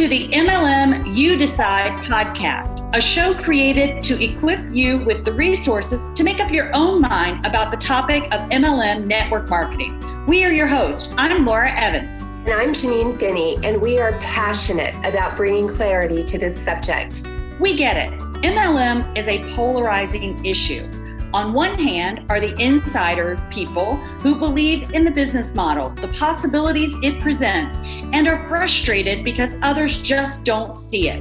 to the MLM You Decide podcast, a show created to equip you with the resources to make up your own mind about the topic of MLM network marketing. We are your hosts. I'm Laura Evans. And I'm Janine Finney, and we are passionate about bringing clarity to this subject. We get it. MLM is a polarizing issue. On one hand are the insider people who believe in the business model, the possibilities it presents, and are frustrated because others just don't see it.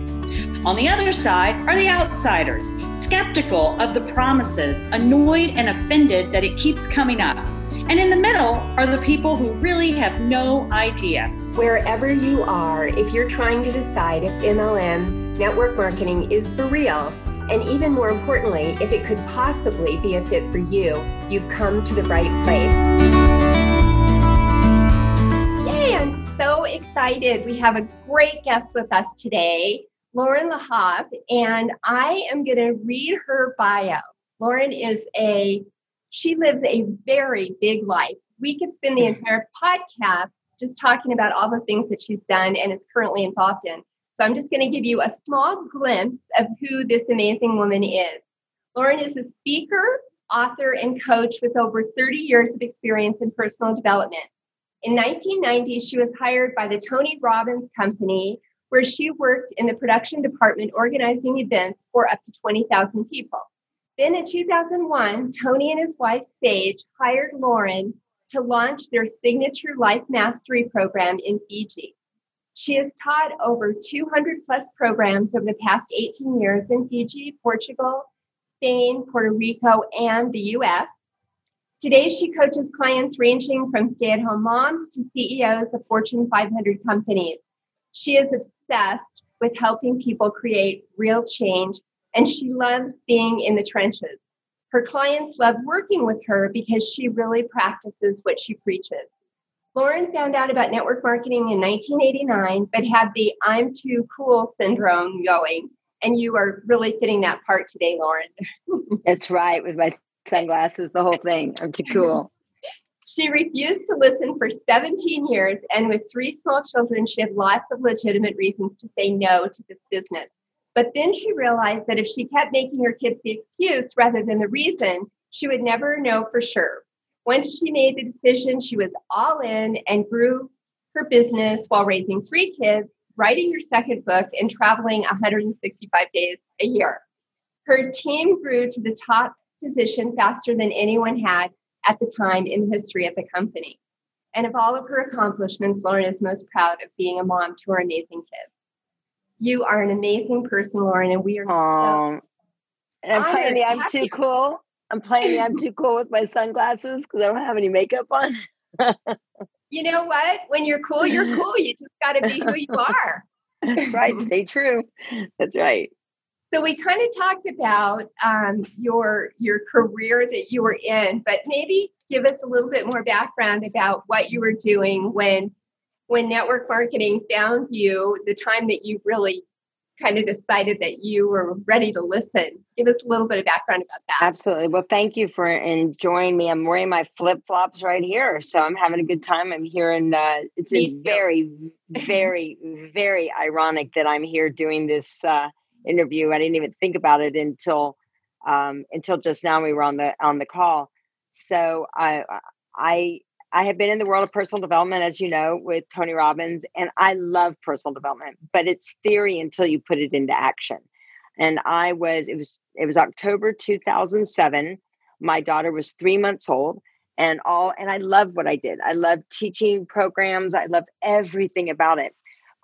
On the other side are the outsiders, skeptical of the promises, annoyed and offended that it keeps coming up. And in the middle are the people who really have no idea. Wherever you are, if you're trying to decide if MLM network marketing is for real, and even more importantly, if it could possibly be a fit for you, you've come to the right place. Yay, I'm so excited. We have a great guest with us today, Lauren LaHave, and I am going to read her bio. Lauren is a, she lives a very big life. We could spend the entire podcast just talking about all the things that she's done and is currently involved in. So I'm just going to give you a small glimpse of who this amazing woman is. Lauren is a speaker, author, and coach with over 30 years of experience in personal development. In 1990, she was hired by the Tony Robbins Company, where she worked in the production department organizing events for up to 20,000 people. Then in 2001, Tony and his wife Sage hired Lauren to launch their signature life mastery program in Fiji. She has taught over 200 plus programs over the past 18 years in Fiji, Portugal, Spain, Puerto Rico, and the US. Today, she coaches clients ranging from stay at home moms to CEOs of Fortune 500 companies. She is obsessed with helping people create real change, and she loves being in the trenches. Her clients love working with her because she really practices what she preaches. Lauren found out about network marketing in 1989, but had the I'm too cool syndrome going. And you are really fitting that part today, Lauren. That's right, with my sunglasses, the whole thing. I'm too cool. She refused to listen for 17 years, and with three small children, she had lots of legitimate reasons to say no to this business. But then she realized that if she kept making her kids the excuse rather than the reason, she would never know for sure. Once she made the decision, she was all in and grew her business while raising three kids, writing her second book, and traveling 165 days a year. Her team grew to the top position faster than anyone had at the time in the history of the company. And of all of her accomplishments, Lauren is most proud of being a mom to her amazing kids. You are an amazing person, Lauren, and we are Aww. so. And I'm playing I'm too cool. I'm playing I'm too cool with my sunglasses because I don't have any makeup on. you know what? When you're cool, you're cool. You just got to be who you are. That's right. Stay true. That's right. So we kind of talked about um, your your career that you were in, but maybe give us a little bit more background about what you were doing when when network marketing found you, the time that you really kind of decided that you were ready to listen. Give us a little bit of background about that. Absolutely. Well, thank you for enjoying me. I'm wearing my flip flops right here, so I'm having a good time. I'm here, and uh, it's a very, very, very ironic that I'm here doing this uh, interview. I didn't even think about it until um, until just now. We were on the on the call. So I I I have been in the world of personal development, as you know, with Tony Robbins, and I love personal development, but it's theory until you put it into action. And I was, it was, it was October 2007. My daughter was three months old and all, and I loved what I did. I loved teaching programs. I loved everything about it.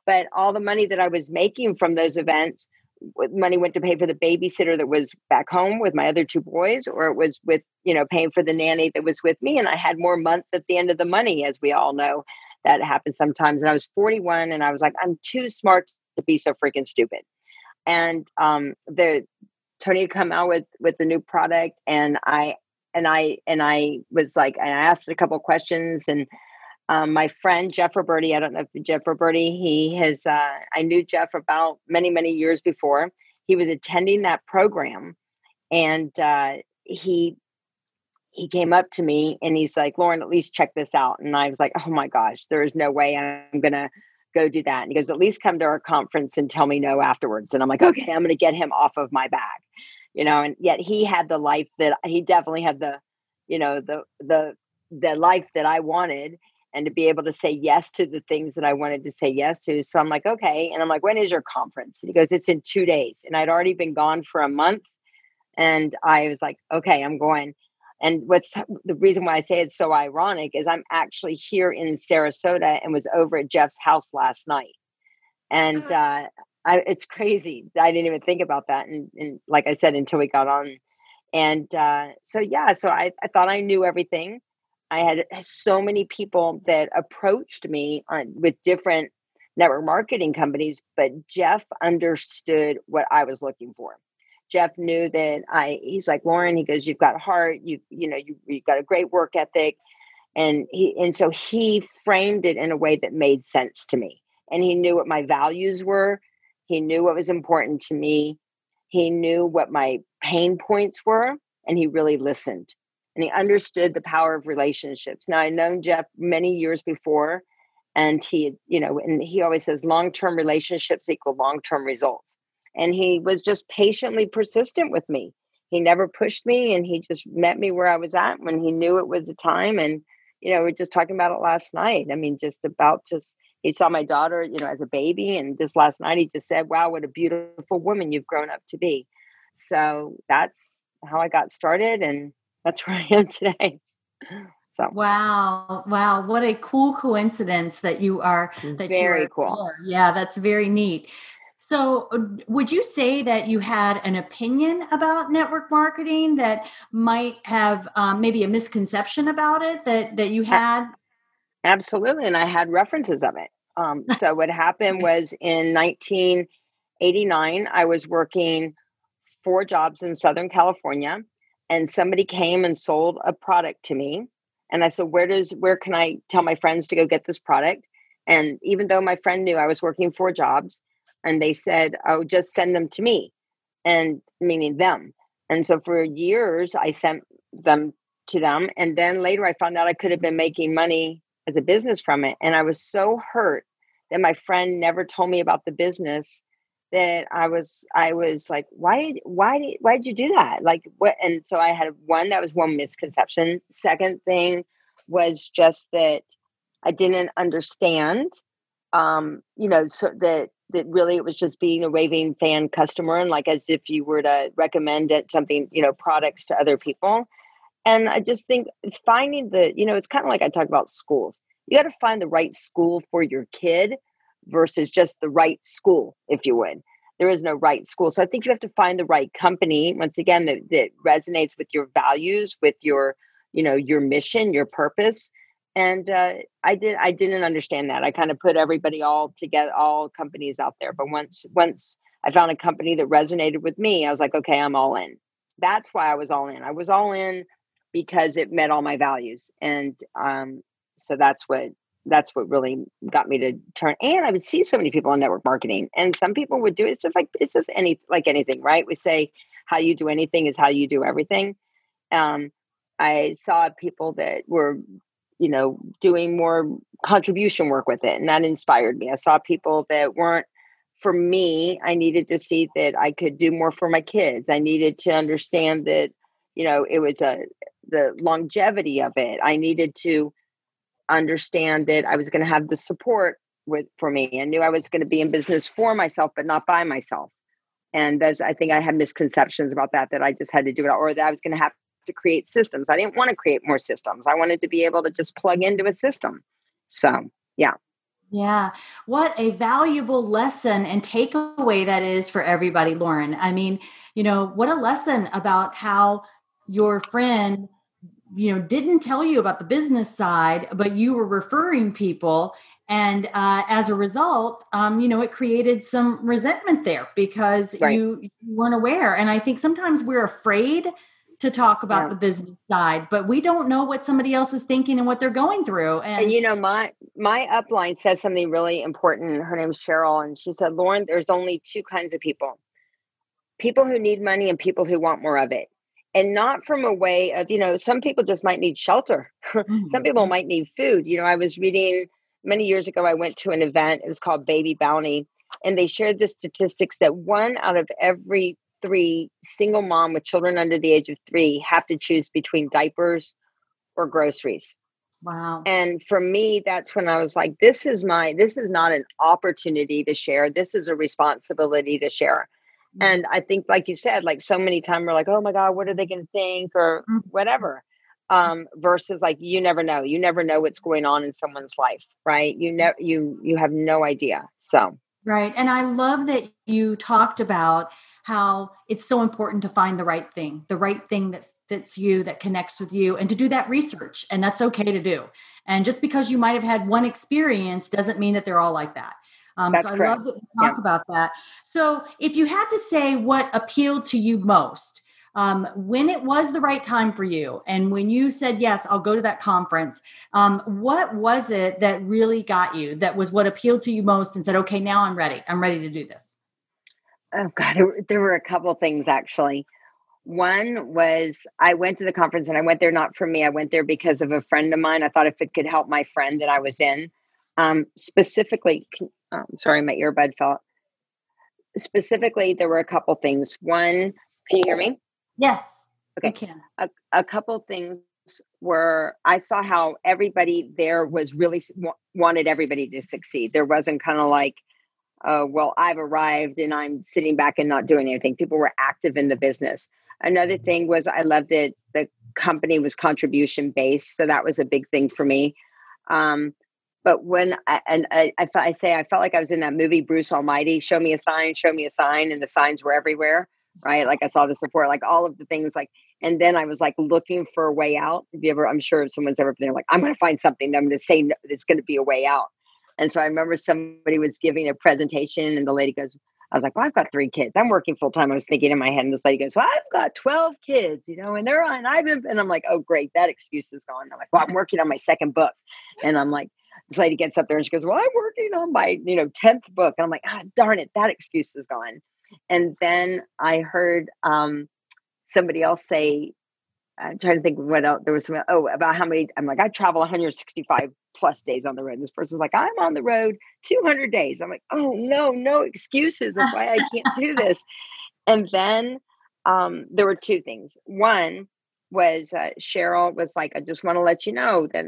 But all the money that I was making from those events money went to pay for the babysitter that was back home with my other two boys or it was with you know paying for the nanny that was with me and i had more months at the end of the money as we all know. That happens sometimes and i was 41 and i was like i'm too smart to be so freaking stupid. And um the tony had come out with with the new product and i and i and i was like i asked a couple questions and um, my friend Jeff Roberti, I don't know if Jeff Roberti, he has, uh, I knew Jeff about many, many years before. He was attending that program and uh, he, he came up to me and he's like, Lauren, at least check this out. And I was like, oh my gosh, there is no way I'm going to go do that. And he goes, at least come to our conference and tell me no afterwards. And I'm like, okay, I'm going to get him off of my back, you know. And yet he had the life that he definitely had the, you know, the the the life that I wanted, and to be able to say yes to the things that I wanted to say yes to. So I'm like, okay. And I'm like, when is your conference? And he goes, it's in two days. And I'd already been gone for a month, and I was like, okay, I'm going. And what's the reason why I say it's so ironic is I'm actually here in Sarasota and was over at Jeff's house last night. And oh. uh, I, it's crazy. I didn't even think about that. And, and like I said, until we got on. And uh, so, yeah, so I, I thought I knew everything. I had so many people that approached me on, with different network marketing companies, but Jeff understood what I was looking for. Jeff knew that I he's like Lauren, he goes, You've got heart, you you know, you you've got a great work ethic. And he and so he framed it in a way that made sense to me. And he knew what my values were. He knew what was important to me. He knew what my pain points were, and he really listened. And he understood the power of relationships. Now, I'd known Jeff many years before, and he, you know, and he always says long term relationships equal long term results. And he was just patiently persistent with me. He never pushed me and he just met me where i was at when he knew it was the time and you know we are just talking about it last night. I mean just about just he saw my daughter you know as a baby and this last night he just said wow what a beautiful woman you've grown up to be. So that's how i got started and that's where i am today. So. Wow wow what a cool coincidence that you are that very cool. yeah that's very neat. So, uh, would you say that you had an opinion about network marketing that might have um, maybe a misconception about it that that you had? Absolutely, and I had references of it. Um, so, what happened was in 1989, I was working four jobs in Southern California, and somebody came and sold a product to me, and I said, "Where does where can I tell my friends to go get this product?" And even though my friend knew I was working four jobs, and they said, "Oh, just send them to me," and meaning them. And so for years, I sent them to them, and then later I found out I could have been making money as a business from it, and I was so hurt that my friend never told me about the business that I was I was like, why why did why did you do that? Like what? And so I had one that was one misconception. Second thing was just that I didn't understand um, you know, so that that really it was just being a raving fan customer and like as if you were to recommend it something, you know, products to other people. And I just think finding the, you know, it's kind of like I talk about schools. You got to find the right school for your kid versus just the right school, if you would. There is no right school. So I think you have to find the right company, once again, that, that resonates with your values, with your, you know, your mission, your purpose and uh, I did I didn't understand that. I kind of put everybody all together, all companies out there. But once once I found a company that resonated with me, I was like, okay, I'm all in. That's why I was all in. I was all in because it met all my values, and um, so that's what that's what really got me to turn. And I would see so many people in network marketing, and some people would do it. It's just like it's just any like anything, right? We say how you do anything is how you do everything. Um, I saw people that were you know, doing more contribution work with it. And that inspired me. I saw people that weren't for me. I needed to see that I could do more for my kids. I needed to understand that, you know, it was a the longevity of it. I needed to understand that I was going to have the support with for me. I knew I was going to be in business for myself, but not by myself. And there's, I think I had misconceptions about that, that I just had to do it, or that I was going to have to create systems. I didn't want to create more systems. I wanted to be able to just plug into a system. So, yeah. Yeah. What a valuable lesson and takeaway that is for everybody, Lauren. I mean, you know, what a lesson about how your friend you know didn't tell you about the business side but you were referring people. And uh, as a result um, you know it created some resentment there because right. you, you weren't aware. And i think sometimes we're afraid to talk about yeah. the business side but we don't know what somebody else is thinking and what they're going through. And, and, you know my my upline says something really important. Her name's cheryl and she said lauren there's only two kinds of people. People who need money and people who want more of it and not from a way of you know some people just might need shelter mm-hmm. some people might need food you know i was reading many years ago, I went to an event. It was called Baby Bounty, and they shared the statistics that one out of every three single mom with children under the age of three have to choose between diapers or groceries. Wow. And for me, that's when I was like, this is my, this is not an opportunity to share. This is a responsibility to share. Mm-hmm. And I think, like you said, like so many times we're like, oh my God, what are they going to think or mm-hmm. whatever. Um, versus like you never know. You never know what's going on in someone's life, right? You know, you you have no idea. So right. And I love that you talked about how it's so important to find the right thing, the right thing that fits you, that connects with you, and to do that research. And that's okay to do. And just because you might have had one experience doesn't mean that they're all like that. Um, That's so I correct. love that you talk yeah. about that. So if you had to say what appealed to you most, um, when it was the right time for you, and when you said yes, I'll go to that conference. Um, what was it that really got you? That was what appealed to you most, and said, "Okay, now I'm ready. I'm ready to do this." Oh God, there were a couple things actually. One was I went to the conference and I went there not for me. I went there because of a friend of mine. I thought if it could help my friend that I was in, um, specifically, um, sorry, my earbud fell. Specifically, there were a couple things. One, can you hear me? Yes. Okay. can. A, a couple things were I saw how everybody there was really wanted everybody to succeed. There wasn't kind of like, uh, well, I've arrived and I'm sitting back and not doing anything. People were active in the business. Another thing was I loved that the company was contribution based, so that was a big thing for me. Um, but when I, and I, I, say I felt like I was in that movie Bruce Almighty, show me a sign, show me a sign, and the signs were everywhere, right? Like I saw the support, like all of the things, like, and then I was like looking for a way out. If you ever, I'm sure someone's ever been there, like I'm going to find something, I'm going to say no, it's going to be a way out. And so I remember somebody was giving a presentation, and the lady goes, I was like, well, I've got three kids. I'm working full time. I was thinking in my head, and this lady goes, well, I've got 12 kids, you know, and they're on, I've been, and I'm like, oh, great, that excuse is gone. I'm like, well, I'm working on my second book. And I'm like, this lady gets up there and she goes, well, I'm working on my, you know, 10th book. And I'm like, ah, darn it, that excuse is gone. And then I heard um, somebody else say, I'm trying to think what else. There was some, oh, about how many, I'm like, I travel 165 plus days on the road. And this person's like, I'm on the road 200 days. I'm like, oh, no, no excuses of why I can't do this. And then um, there were two things. One was uh, Cheryl was like, I just want to let you know that,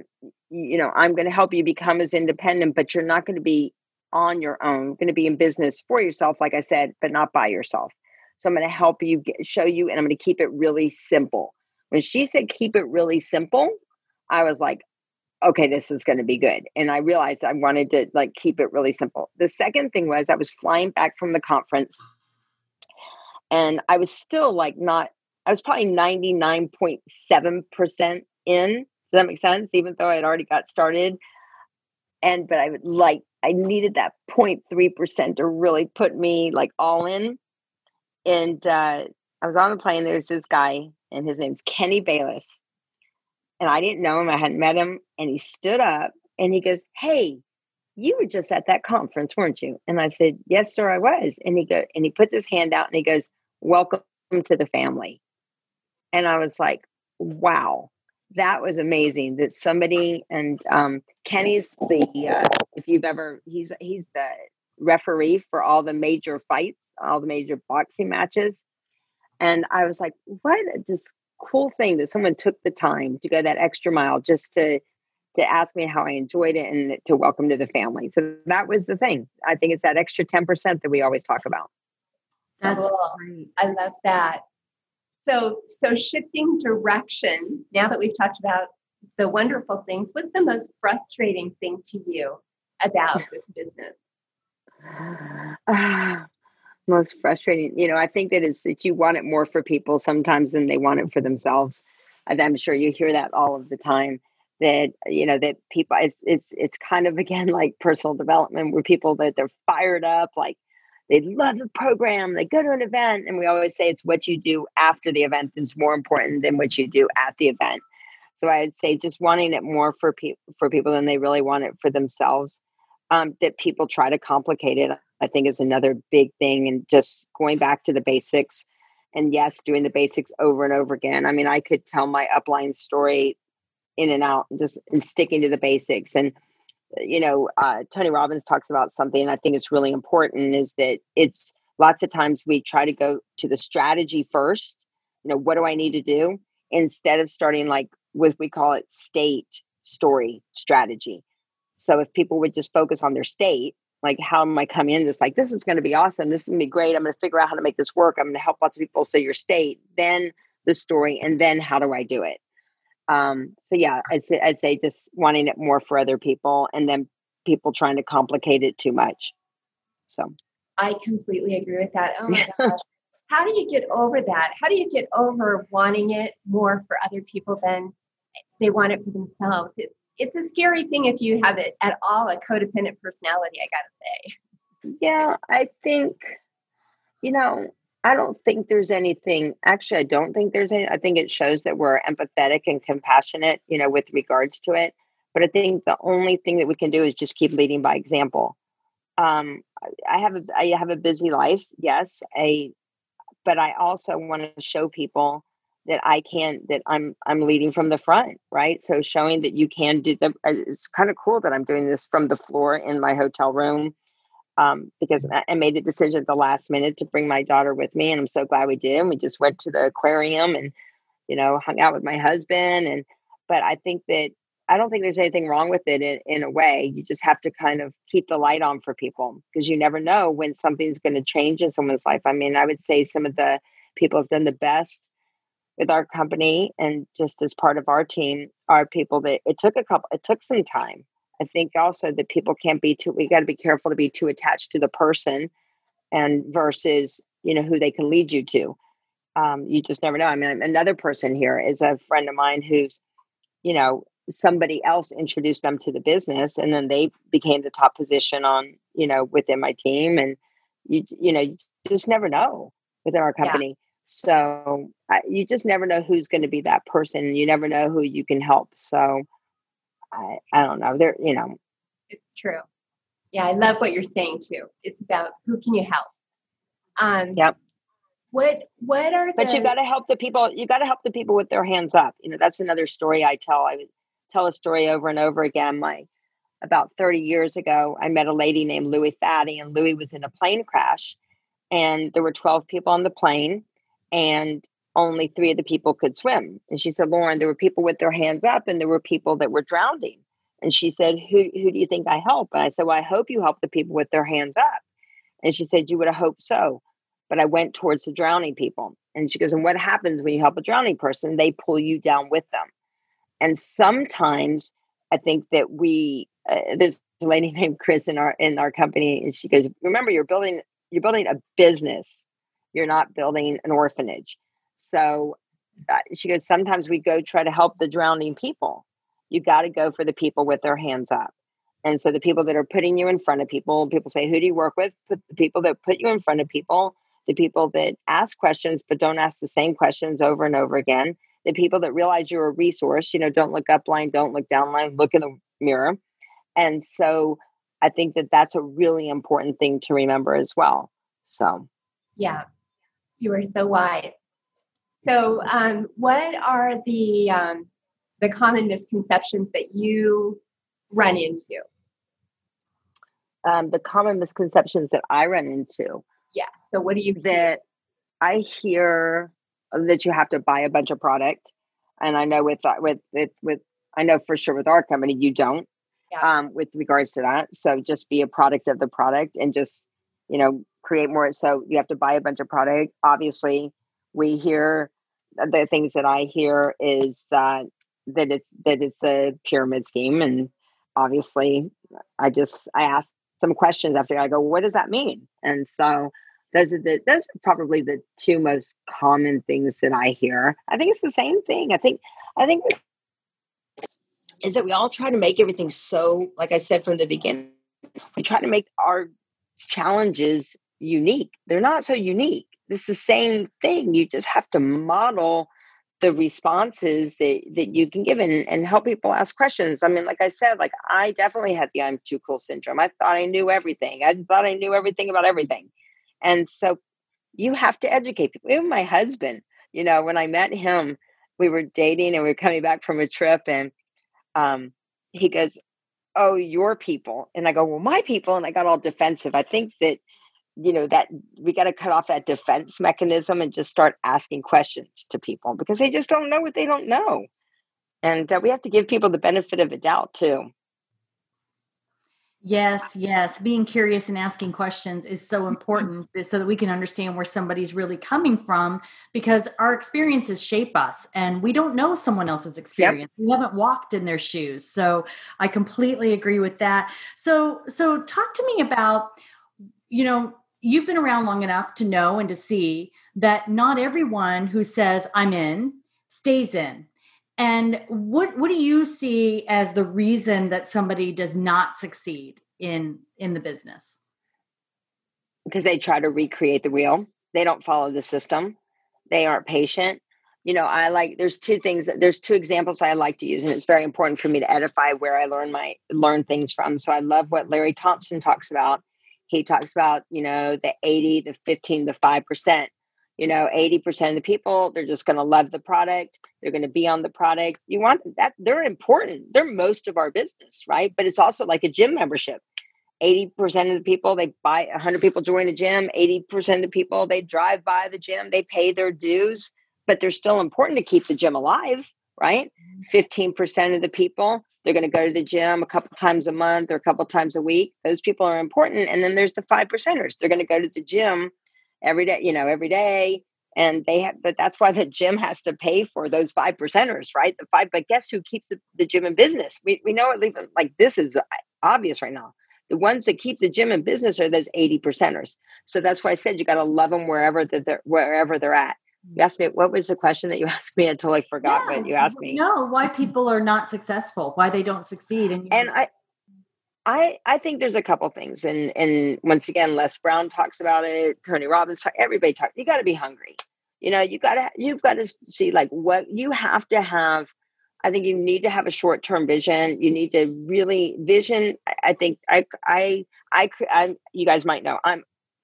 you know, I'm going to help you become as independent, but you're not going to be on your own, going to be in business for yourself, like I said, but not by yourself. So I'm going to help you get, show you, and I'm going to keep it really simple. When she said keep it really simple, I was like, okay, this is going to be good. And I realized I wanted to like keep it really simple. The second thing was I was flying back from the conference and I was still like not, I was probably 99.7% in. Does that make sense? Even though I had already got started. And, but I would like, I needed that 0.3% to really put me like all in. And uh, I was on the plane. There's this guy, and his name's Kenny Bayless and I didn't know him. I hadn't met him. And he stood up and he goes, Hey, you were just at that conference, weren't you? And I said, Yes, sir, I was. And he go and he puts his hand out and he goes, Welcome to the family. And I was like, Wow, that was amazing. That somebody and um, Kenny's the uh, if you've ever he's he's the referee for all the major fights, all the major boxing matches. And I was like, what a just cool thing that someone took the time to go that extra mile just to to ask me how I enjoyed it and to welcome to the family. So that was the thing. I think it's that extra 10% that we always talk about. That's cool. great. I love that. So so shifting direction, now that we've talked about the wonderful things, what's the most frustrating thing to you about this business? most frustrating you know i think that it's that you want it more for people sometimes than they want it for themselves and i'm sure you hear that all of the time that you know that people it's it's it's kind of again like personal development where people that they're fired up like they love the program they go to an event and we always say it's what you do after the event is more important than what you do at the event so i'd say just wanting it more for people for people than they really want it for themselves um, that people try to complicate it I think is another big thing. And just going back to the basics and yes, doing the basics over and over again. I mean, I could tell my upline story in and out and just and sticking to the basics. And you know, uh, Tony Robbins talks about something I think is really important is that it's lots of times we try to go to the strategy first. You know, what do I need to do instead of starting like with we call it state story strategy. So if people would just focus on their state, like how am I coming in this like this is going to be awesome, this is going to be great. I'm going to figure out how to make this work. I'm going to help lots of people. So your state, then the story, and then how do I do it? Um, so yeah, I'd say, I'd say just wanting it more for other people, and then people trying to complicate it too much. So I completely agree with that. Oh my gosh. How do you get over that? How do you get over wanting it more for other people than they want it for themselves? It's, it's a scary thing if you have it at all a codependent personality, I gotta say. Yeah, I think, you know, I don't think there's anything, actually, I don't think there's any, I think it shows that we're empathetic and compassionate, you know, with regards to it. But I think the only thing that we can do is just keep leading by example. Um, I have a I have a busy life, yes, a but I also want to show people that I can that I'm I'm leading from the front, right? So showing that you can do the uh, it's kind of cool that I'm doing this from the floor in my hotel room um, because I made the decision at the last minute to bring my daughter with me, and I'm so glad we did. And we just went to the aquarium and you know hung out with my husband, and but I think that I don't think there's anything wrong with it in, in a way. You just have to kind of keep the light on for people because you never know when something's going to change in someone's life. I mean, I would say some of the people have done the best with our company and just as part of our team are people that it took a couple, it took some time. I think also that people can't be too, we got to be careful to be too attached to the person and versus, you know, who they can lead you to. Um, you just never know. I mean, another person here is a friend of mine who's, you know, somebody else introduced them to the business and then they became the top position on you know within my team and you you know you just never know within our company yeah. so I, you just never know who's going to be that person you never know who you can help so i i don't know there you know. It's true. Yeah i love what you're saying too. It's about who can you help? Um yep. what what are the... but you got to help the people you got to help the people with their hands up. You know that's another story i tell. I tell a story over and over again. My about 30 years ago, I met a lady named Louie Fatty, and Louie was in a plane crash. And there were 12 people on the plane, and only three of the people could swim. And she said, Lauren, there were people with their hands up, and there were people that were drowning. And she said, Who, who do you think I help? And I said, Well, I hope you help the people with their hands up. And she said, You would have hoped so. But I went towards the drowning people. And she goes, And what happens when you help a drowning person? They pull you down with them. And sometimes I think that we uh, there's a lady named Chris in our in our company, and she goes, "Remember, you're building you're building a business. You're not building an orphanage." So uh, she goes, "Sometimes we go try to help the drowning people. You got to go for the people with their hands up." And so the people that are putting you in front of people, people say, "Who do you work with?" Put the people that put you in front of people, the people that ask questions but don't ask the same questions over and over again the people that realize you're a resource, you know, don't look up line, don't look down line, look in the mirror. And so I think that that's a really important thing to remember as well. So, yeah, you are so wise. So, um, what are the um, the common misconceptions that you run into? Um, the common misconceptions that I run into. Yeah. So, what do you that I hear that you have to buy a bunch of product. And I know with uh, with with with I know for sure with our company you don't. Yeah. Um, with regards to that, so just be a product of the product and just you know create more. So you have to buy a bunch of product. Obviously, we hear the things that I hear is that that it's that it's a pyramid scheme, and obviously, I just I ask some questions after I go, what does that mean? And so those are the those are probably the two most common things that I hear. I think it's the same thing. I think I think is that we all try to make everything so, like I said from the beginning, we try to make our challenges unique. They're not so unique. It's the same thing. You just have to model the responses that, that you can give and, and help people ask questions. I mean, like I said, like I definitely had the I'm too cool syndrome. I thought I knew everything. I thought I knew everything about everything. And so you have to educate people. Even my husband, you know, when I met him, we were dating and we were coming back from a trip and um, he goes, oh, your people. And I go, well, my people. And I got all defensive. I think that, you know, that we got to cut off that defense mechanism and just start asking questions to people because they just don't know what they don't know. And uh, we have to give people the benefit of a doubt too. Yes, yes. Being curious and asking questions is so important so that we can understand where somebody's really coming from because our experiences shape us and we don't know someone else's experience. Yep. We haven't walked in their shoes. So I completely agree with that. So so talk to me about you know, you've been around long enough to know and to see that not everyone who says I'm in stays in and what what do you see as the reason that somebody does not succeed in in the business? Because they try to recreate the wheel. They don't follow the system. They aren't patient. You know, I like there's two things there's two examples I like to use and it's very important for me to edify where I learn my learn things from. So I love what Larry Thompson talks about. He talks about, you know, the 80, the 15, the 5% you know 80% of the people they're just going to love the product they're going to be on the product. You want that they're important they're most of our business right? But it's also like a gym membership. 80% of the people they buy 100 people join a gym 80% of the people they drive by the gym they pay their dues but they're still important to keep the gym alive right 15% of the people they're going to go to the gym a couple times a month or a couple times a week those people are important and then there's the five percenters they're going to go to the gym every day, you know, every day. And they have, but that's why the gym has to pay for those five percenters, right? The five, but guess who keeps the, the gym in business? We, we know it, even like this is uh, obvious right now. The ones that keep the gym in business are those 80 percenters. So that's why I said you got to love them wherever they're, wherever they're at. You asked me, what was the question that you asked me? until I totally forgot yeah, what you asked me. No, why people are not successful, why they don't succeed. And, and I, I I think there's a couple things, and and once again, Les Brown talks about it. Tony Robbins, talk, everybody talks. You got to be hungry. You know, you got to you've got to see like what you have to have. I think you need to have a short term vision. You need to really vision. I think I I I, I you guys might know I'm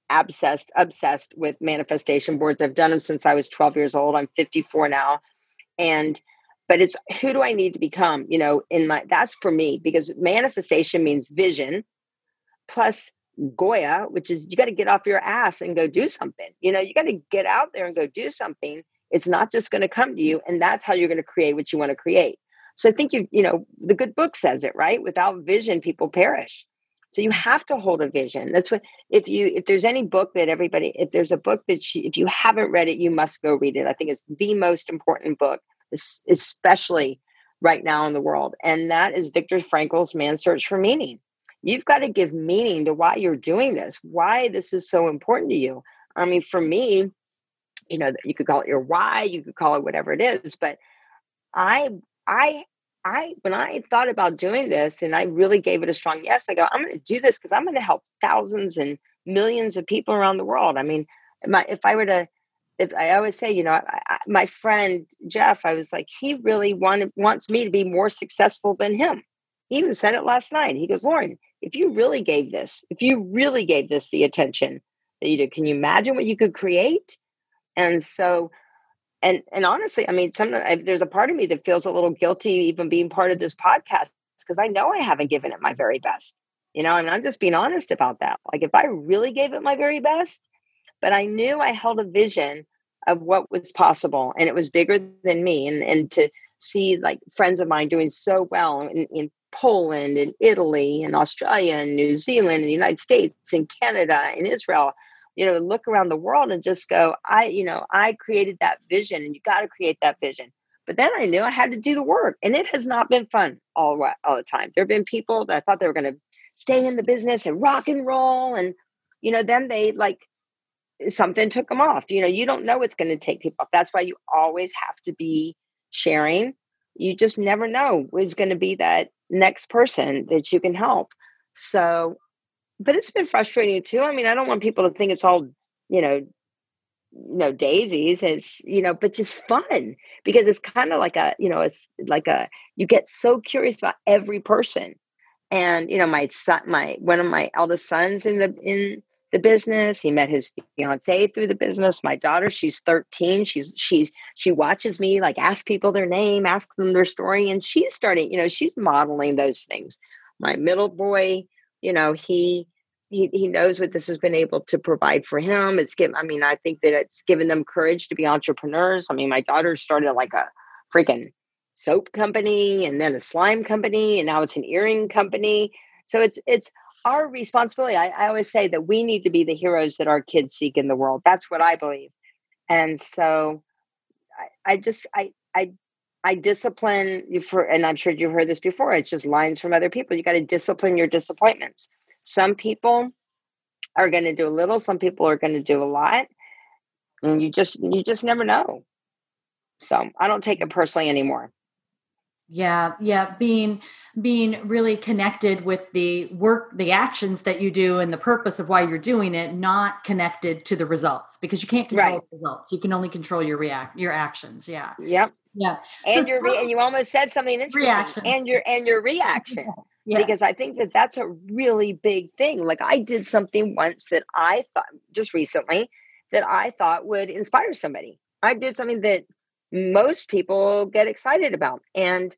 obsessed obsessed with manifestation boards. I've done them since I was 12 years old. I'm 54 now, and but it's who do I need to become? You know, in my that's for me because manifestation means vision plus Goya, which is you got to get off your ass and go do something. You know, you got to get out there and go do something. It's not just going to come to you, and that's how you're going to create what you want to create. So I think you, you know, the good book says it right. Without vision, people perish. So you have to hold a vision. That's what if you if there's any book that everybody if there's a book that you, if you haven't read it, you must go read it. I think it's the most important book especially right now in the world. And that is Viktor Frankl's Man's Search for Meaning. You've got to give meaning to why you're doing this, why this is so important to you. I mean, for me, you know, you could call it your why, you could call it whatever it is, but I, I, I, when I thought about doing this and I really gave it a strong yes, I go, I'm going to do this because I'm going to help thousands and millions of people around the world. I mean, my, if I were to if I always say, you know, I, I, my friend Jeff, I was like, he really wanted wants me to be more successful than him. He even said it last night. He goes, Lauren, if you really gave this, if you really gave this the attention that you did, can you imagine what you could create? And so, and and honestly, I mean, sometimes there's a part of me that feels a little guilty even being part of this podcast because I know I haven't given it my very best. You know, and I'm just being honest about that. Like, if I really gave it my very best, but I knew I held a vision of what was possible and it was bigger than me. And, and to see like friends of mine doing so well in, in Poland and Italy and Australia and New Zealand and the United States and Canada and Israel, you know, look around the world and just go, I, you know, I created that vision and you got to create that vision. But then I knew I had to do the work and it has not been fun all, all the time. There have been people that I thought they were going to stay in the business and rock and roll. And, you know, then they like something took them off. You know, you don't know what's going to take people off. That's why you always have to be sharing. You just never know who's going to be that next person that you can help. So, but it's been frustrating too. I mean, I don't want people to think it's all, you know, you know, daisies. It's, you know, but just fun because it's kind of like a, you know, it's like a, you get so curious about every person. And, you know, my son, my, one of my eldest sons in the, in, the business. He met his fiance through the business. My daughter, she's 13. She's she's she watches me like ask people their name, ask them their story, and she's starting, you know, she's modeling those things. my middle boy, you know, he he, he knows what this has been able to provide for him. It's given, I mean, I think that it's given them courage to be entrepreneurs. I mean, my daughter started like a freaking soap company and then a slime company and now it's an earring company. So it's, it's our responsibility. I, I always say that we need to be the heroes that our kids seek in the world. That's what I believe. And so I, I just, I, I, I discipline you for, and I'm sure you've heard this before. It's just lines from other people. You got to discipline your disappointments some people are going to do a little, some people are going to do a lot. And you just you just never know. So, I don't take it personally anymore. Yeah, yeah, being being really connected with the work, the actions that you do and the purpose of why you're doing it, not connected to the results because you can't control right. the results. You can only control your react your actions. Yeah. Yep. Yeah. And so your re- and you almost said something interesting. Reaction. And your and your reaction. Yeah. Because I think that that's a really big thing. Like I did something once that I thought just recently that I thought would inspire somebody. I did something that most people get excited about. And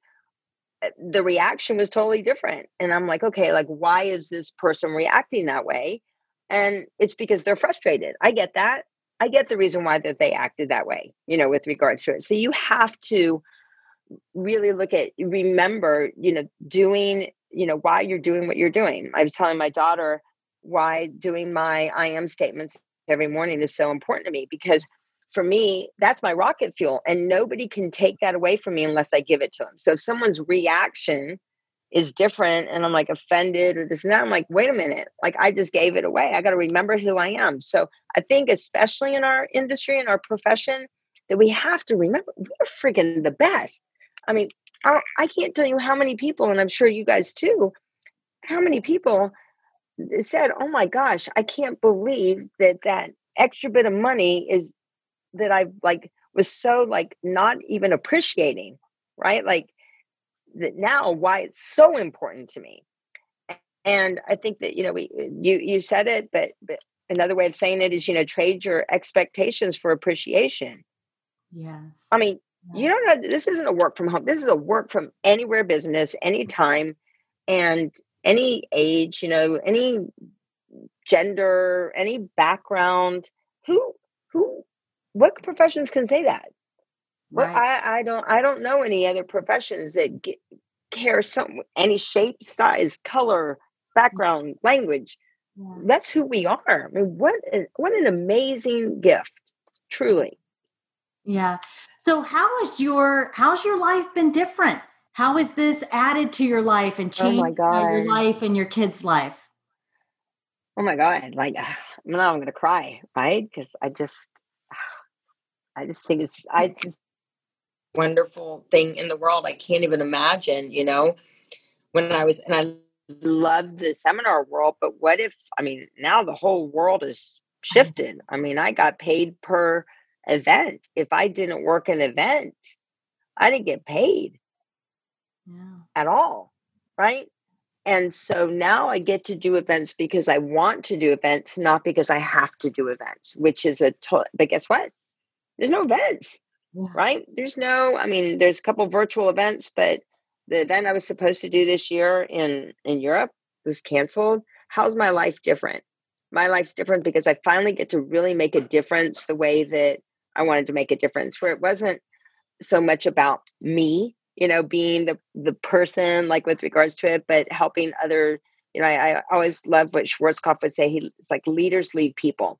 uh, the reaction was totally different. And I'm like, okay, like, why is this person reacting that way? And it's because they're frustrated. I get that. I get the reason why that they acted that way, you know, with regards to it. So you have to really look at remember, you know, doing you know why you're doing what you're doing i was telling my daughter why doing my i am statements every morning is so important to me because for me that's my rocket fuel and nobody can take that away from me unless i give it to them so if someone's reaction is different and i'm like offended or this and that i'm like wait a minute like i just gave it away i got to remember who i am so i think especially in our industry and our profession that we have to remember we're freaking the best i mean I can't tell you how many people, and I'm sure you guys too, how many people said, "Oh my gosh, I can't believe that that extra bit of money is that I've like was so like not even appreciating, right? Like now why it's so important to me." And I think that you know we you you said it, but but another way of saying it is you know trade your expectations for appreciation. Yes. I mean, you don't know this isn't a work from home this is a work from anywhere business anytime and any age you know any gender any background who who what professions can say that right. well i i don't i don't know any other professions that get, care some any shape size color mm. background language yeah. that's who we are i mean what what an amazing gift truly yeah. So how has your how's your life been different? How has this added to your life and oh changed oh your life and your kids' life? Oh my god! Like now I'm gonna cry, right? Because I just, I just think it's I just wonderful thing in the world. I can't even imagine. You know, when I was and I love the seminar world, but what if I mean now the whole world is mm-hmm. shifted? I mean, I got paid per event. If I didn't work an event, I didn't get paid yeah. at all. Right. And so now I get to do events because I want to do events, not because I have to do events, which is a, to- but guess what? There's no events, yeah. right? There's no, I mean, there's a couple virtual events, but the event I was supposed to do this year in, in Europe was canceled. How's my life different? My life's different because I finally get to really make a difference the way that I wanted to make a difference where it wasn't so much about me, you know, being the the person like with regards to it, but helping other. You know, I, I always love what Schwarzkopf would say. He, it's like leaders lead people.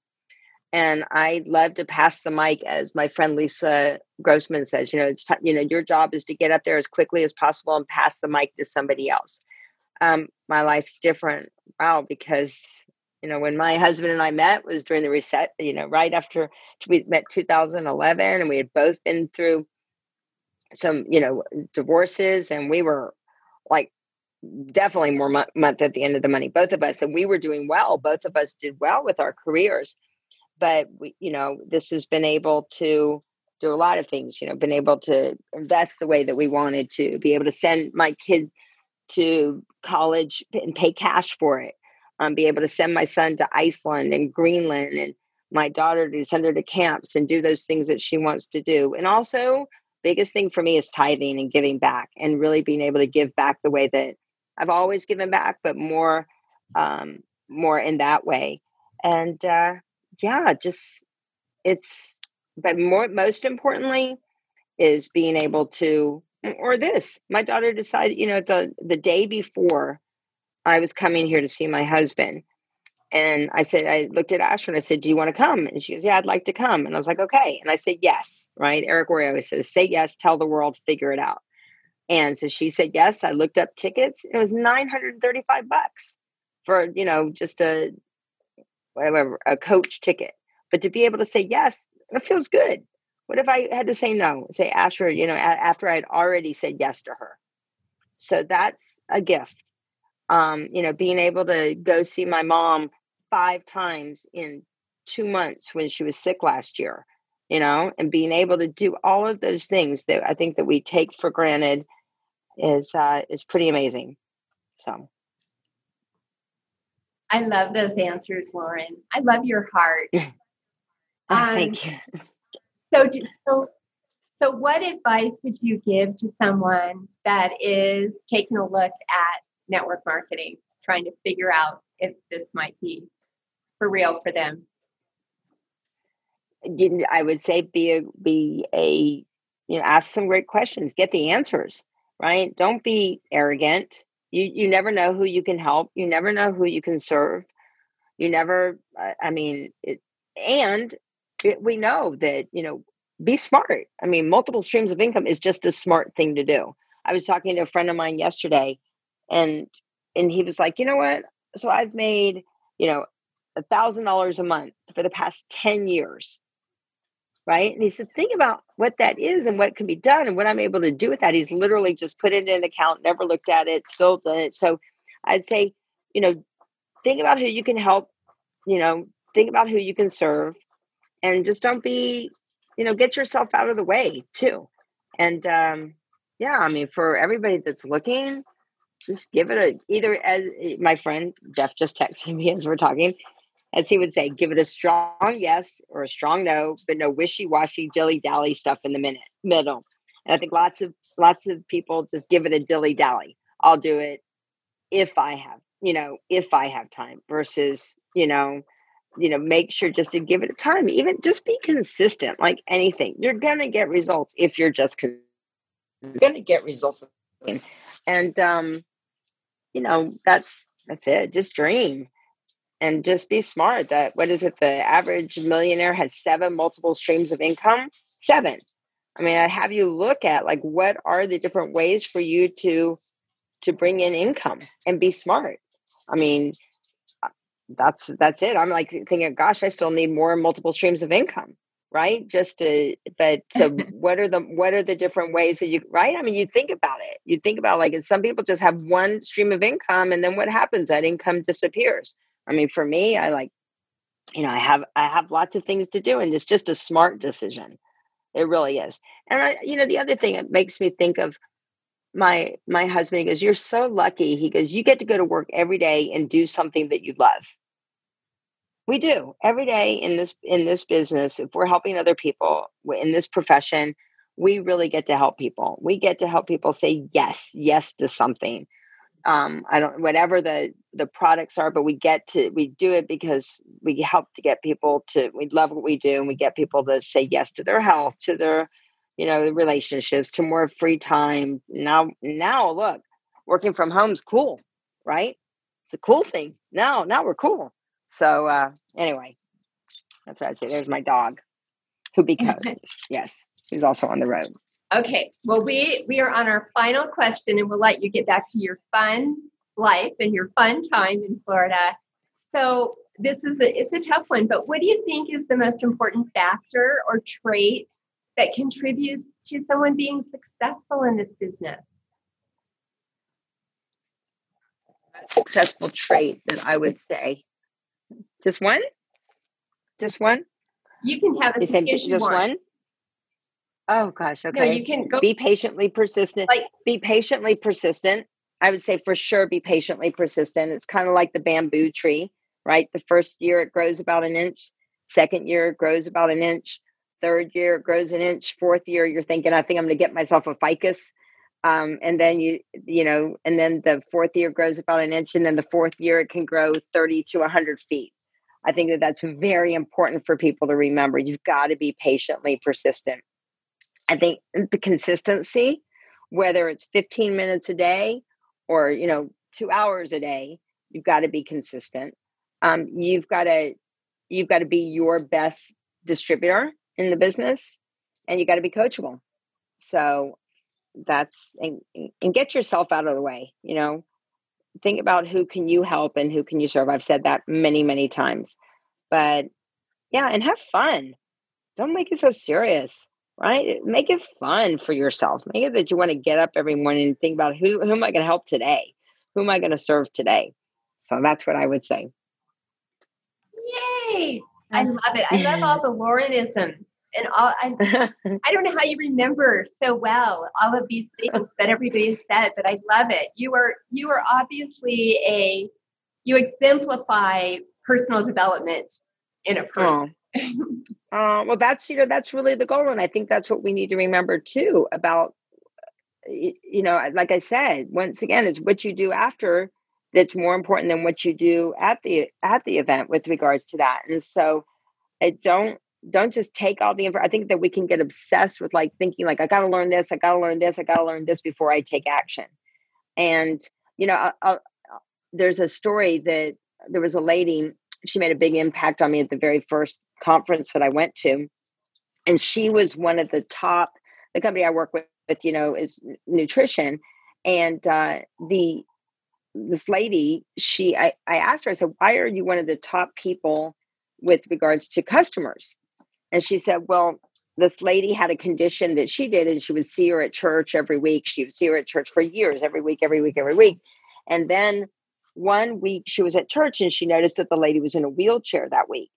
And I love to pass the mic, as my friend Lisa Grossman says. You know, it's t- you know your job is to get up there as quickly as possible and pass the mic to somebody else. Um, my life's different. Wow, because you know when my husband and i met was during the reset you know right after we met 2011 and we had both been through some you know divorces and we were like definitely more month, month at the end of the money both of us and we were doing well both of us did well with our careers but we you know this has been able to do a lot of things you know been able to invest the way that we wanted to be able to send my kid to college and pay cash for it um, be able to send my son to Iceland and Greenland and my daughter to send her to camps and do those things that she wants to do. And also, biggest thing for me is tithing and giving back and really being able to give back the way that I've always given back, but more, um, more in that way. And uh, yeah, just it's, but more, most importantly, is being able to, or this. My daughter decided, you know, the the day before I was coming here to see my husband, and I said, I looked at Asher and I said, Do you want to come? And she goes, Yeah, I'd like to come. And I was like, Okay. And I said, Yes, right? Eric Worre always says, Say yes, tell the world, figure it out. And so she said yes. I looked up tickets. It was 935 bucks for, you know, just a whatever, a coach ticket. But to be able to say yes, it feels good. What if I had to say no? Say Asher, you know, after I'd already said yes to her. So that's a gift. Um, you know, being able to go see my mom five times in two months when she was sick last year, you know, and being able to do all of those things that I think that we take for granted is uh, is pretty amazing. So. I love those answers, Lauren. I love your heart. Oh, um, thank you. So, so, so, what advice would you give to someone that is taking a look at network marketing, trying to figure out if this might be for real for them? I would say be a be a you know ask some great questions, get the answers. Right? Don't be arrogant. You you never know who you can help. You never know who you can serve. You never. I mean, it, and it, we know that you know be smart. I mean, multiple streams of income is just a smart thing to do. I was talking to a friend of mine yesterday, and and he was like, you know what? So I've made you know a thousand dollars a month for the past 10 years right? And he said think about what that is and what can be done and what i'm able to do with that. He's literally just put it in an account never looked at it still done it. So i'd say you know think about who you can help you know think about who you can serve and just don't be you know get yourself out of the way too. And um yeah i mean for everybody that's looking just give it a either as my friend jeff just texted me as we're talking as he would say, give it a strong yes or a strong no, but no wishy-washy, dilly-dally stuff in the minute middle. And I think lots of lots of people just give it a dilly-dally. I'll do it if I have, you know, if I have time versus, you know, you know, make sure just to give it a time. Even just be consistent, like anything. You're gonna get results if you're just con- gonna get results. And um, you know, that's that's it. Just dream and just be smart that what is it the average millionaire has seven multiple streams of income? Seven. I mean i'd have you look at like what are the different ways for you to to bring in income and be smart? I mean uh, that's that's it. I'm like thinking gosh i still need more multiple streams of income right? Just to but so what are the what are the different ways that you right? I mean you think about it. You think about like some people just have one stream of income and then what happens? That income disappears I mean, for me, I like, you know, I have I have lots of things to do, and it's just a smart decision. It really is. And I, you know, the other thing it makes me think of my my husband. He goes, "You're so lucky." He goes, "You get to go to work every day and do something that you love." We do every day in this in this business. If we're helping other people in this profession, we really get to help people. We get to help people say yes, yes to something um, I don't whatever the the products are, but we get to we do it because we help to get people to we love what we do and we get people to say yes to their health, to their you know relationships, to more free time. Now now look, working from home is cool, right? It's a cool thing. Now now we're cool. So uh, anyway, that's what I say. There's my dog, who because yes, he's also on the road. Okay, well, we we are on our final question, and we'll let you get back to your fun life and your fun time in Florida. So this is a, it's a tough one, but what do you think is the most important factor or trait that contributes to someone being successful in this business? Successful trait that I would say, just one, just one. You can have a just, just one. Oh gosh, okay. No, you can go be patiently persistent. Like, be patiently persistent. I would say for sure be patiently persistent. It's kind of like the bamboo tree, right? The first year it grows about an inch, second year it grows about an inch, third year it grows an inch, fourth year you're thinking, I think I'm going to get myself a ficus. Um, and then you, you know, and then the fourth year grows about an inch, and then the fourth year it can grow 30 to 100 feet. I think that that's very important for people to remember. You've got to be patiently persistent. I think the consistency, whether it's 15 minutes a day or, you know, two hours a day, you've got to be consistent. Um, you've got to, you've got to be your best distributor in the business and you got to be coachable. So that's, and, and get yourself out of the way, you know, think about who can you help and who can you serve. I've said that many, many times, but yeah, and have fun. Don't make it so serious, right? Make it fun for yourself. Make it that you want to get up every morning and think about who, who am I going to help today? Who am I going to serve today? So that's what I would say. Yay! I love it. I love all the Laurenisms and all. I, I don't know how you remember so well all of these things that everybody said, but I love it. You are you are obviously a you exemplify personal development in a person. Uh, well, that's you know that's really the goal, and I think that's what we need to remember too about you know, like I said, once again, it's what you do after that's more important than what you do at the at the event with regards to that. And so, I don't don't just take all the info. I think that we can get obsessed with like thinking like I got to learn this, I got to learn this, I got to learn this before I take action. And you know, I, I, there's a story that there was a lady. She made a big impact on me at the very first conference that I went to, and she was one of the top. The company I work with, with you know, is nutrition, and uh, the this lady, she, I, I asked her, I said, why are you one of the top people with regards to customers? And she said, Well, this lady had a condition that she did, and she would see her at church every week. She would see her at church for years, every week, every week, every week. And then one week she was at church and she noticed that the lady was in a wheelchair that week.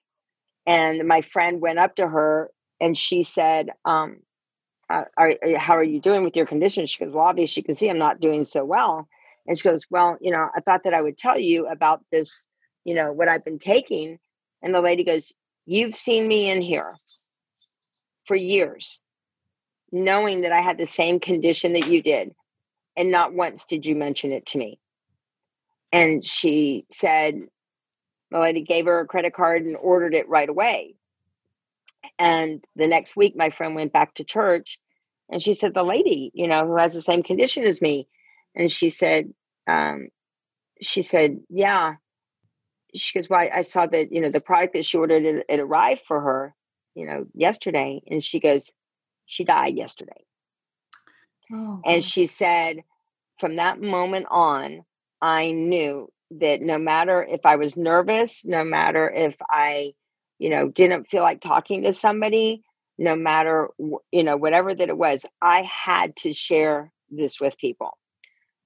And my friend went up to her and she said, um, uh, are, uh, How are you doing with your condition? She goes, Well, obviously, you can see I'm not doing so well. And she goes, Well, you know, I thought that I would tell you about this, you know, what I've been taking. And the lady goes, You've seen me in here for years, knowing that I had the same condition that you did. And not once did you mention it to me. And she said, the lady gave her a credit card and ordered it right away. And the next week, my friend went back to church and she said, The lady, you know, who has the same condition as me. And she said, um, She said, Yeah, she goes, Well, I saw that, you know, the product that she ordered, it, it arrived for her, you know, yesterday. And she goes, She died yesterday. Oh, and she said, From that moment on, I knew that no matter if I was nervous, no matter if I, you know, didn't feel like talking to somebody, no matter, you know, whatever that it was, I had to share this with people.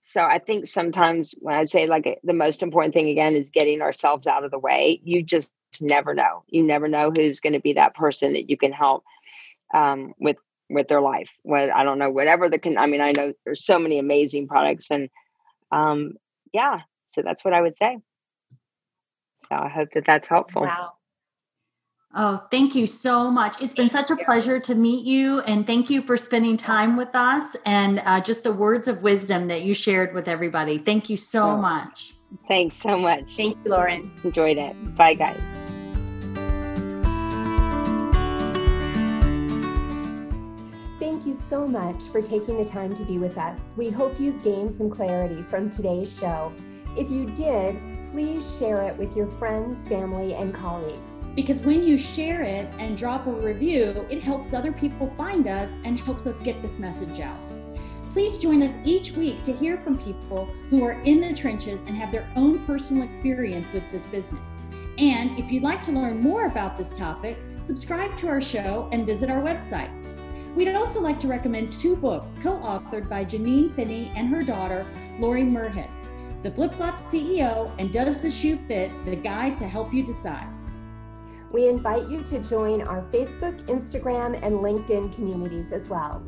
So I think sometimes when I say like the most important thing again is getting ourselves out of the way, you just never know. You never know who's going to be that person that you can help um, with with their life. What I don't know, whatever the can. I mean, I know there's so many amazing products, and um, yeah. So that's what I would say. So I hope that that's helpful. Wow. Oh, thank you so much. It's been such a pleasure to meet you. And thank you for spending time with us and uh, just the words of wisdom that you shared with everybody. Thank you so oh, much. Thanks so much. Thank you, Lauren. Enjoyed it. Bye, guys. So much for taking the time to be with us. We hope you gained some clarity from today's show. If you did, please share it with your friends, family, and colleagues because when you share it and drop a review, it helps other people find us and helps us get this message out. Please join us each week to hear from people who are in the trenches and have their own personal experience with this business. And if you'd like to learn more about this topic, subscribe to our show and visit our website. We'd also like to recommend two books co authored by Janine Finney and her daughter, Lori Muirhead The Flip Flop CEO and Does the Shoe Fit? The Guide to Help You Decide. We invite you to join our Facebook, Instagram, and LinkedIn communities as well.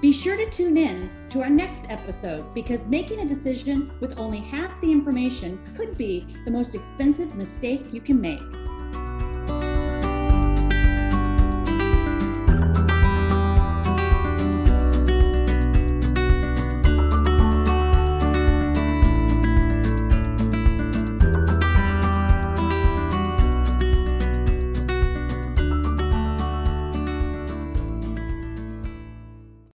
Be sure to tune in to our next episode because making a decision with only half the information could be the most expensive mistake you can make.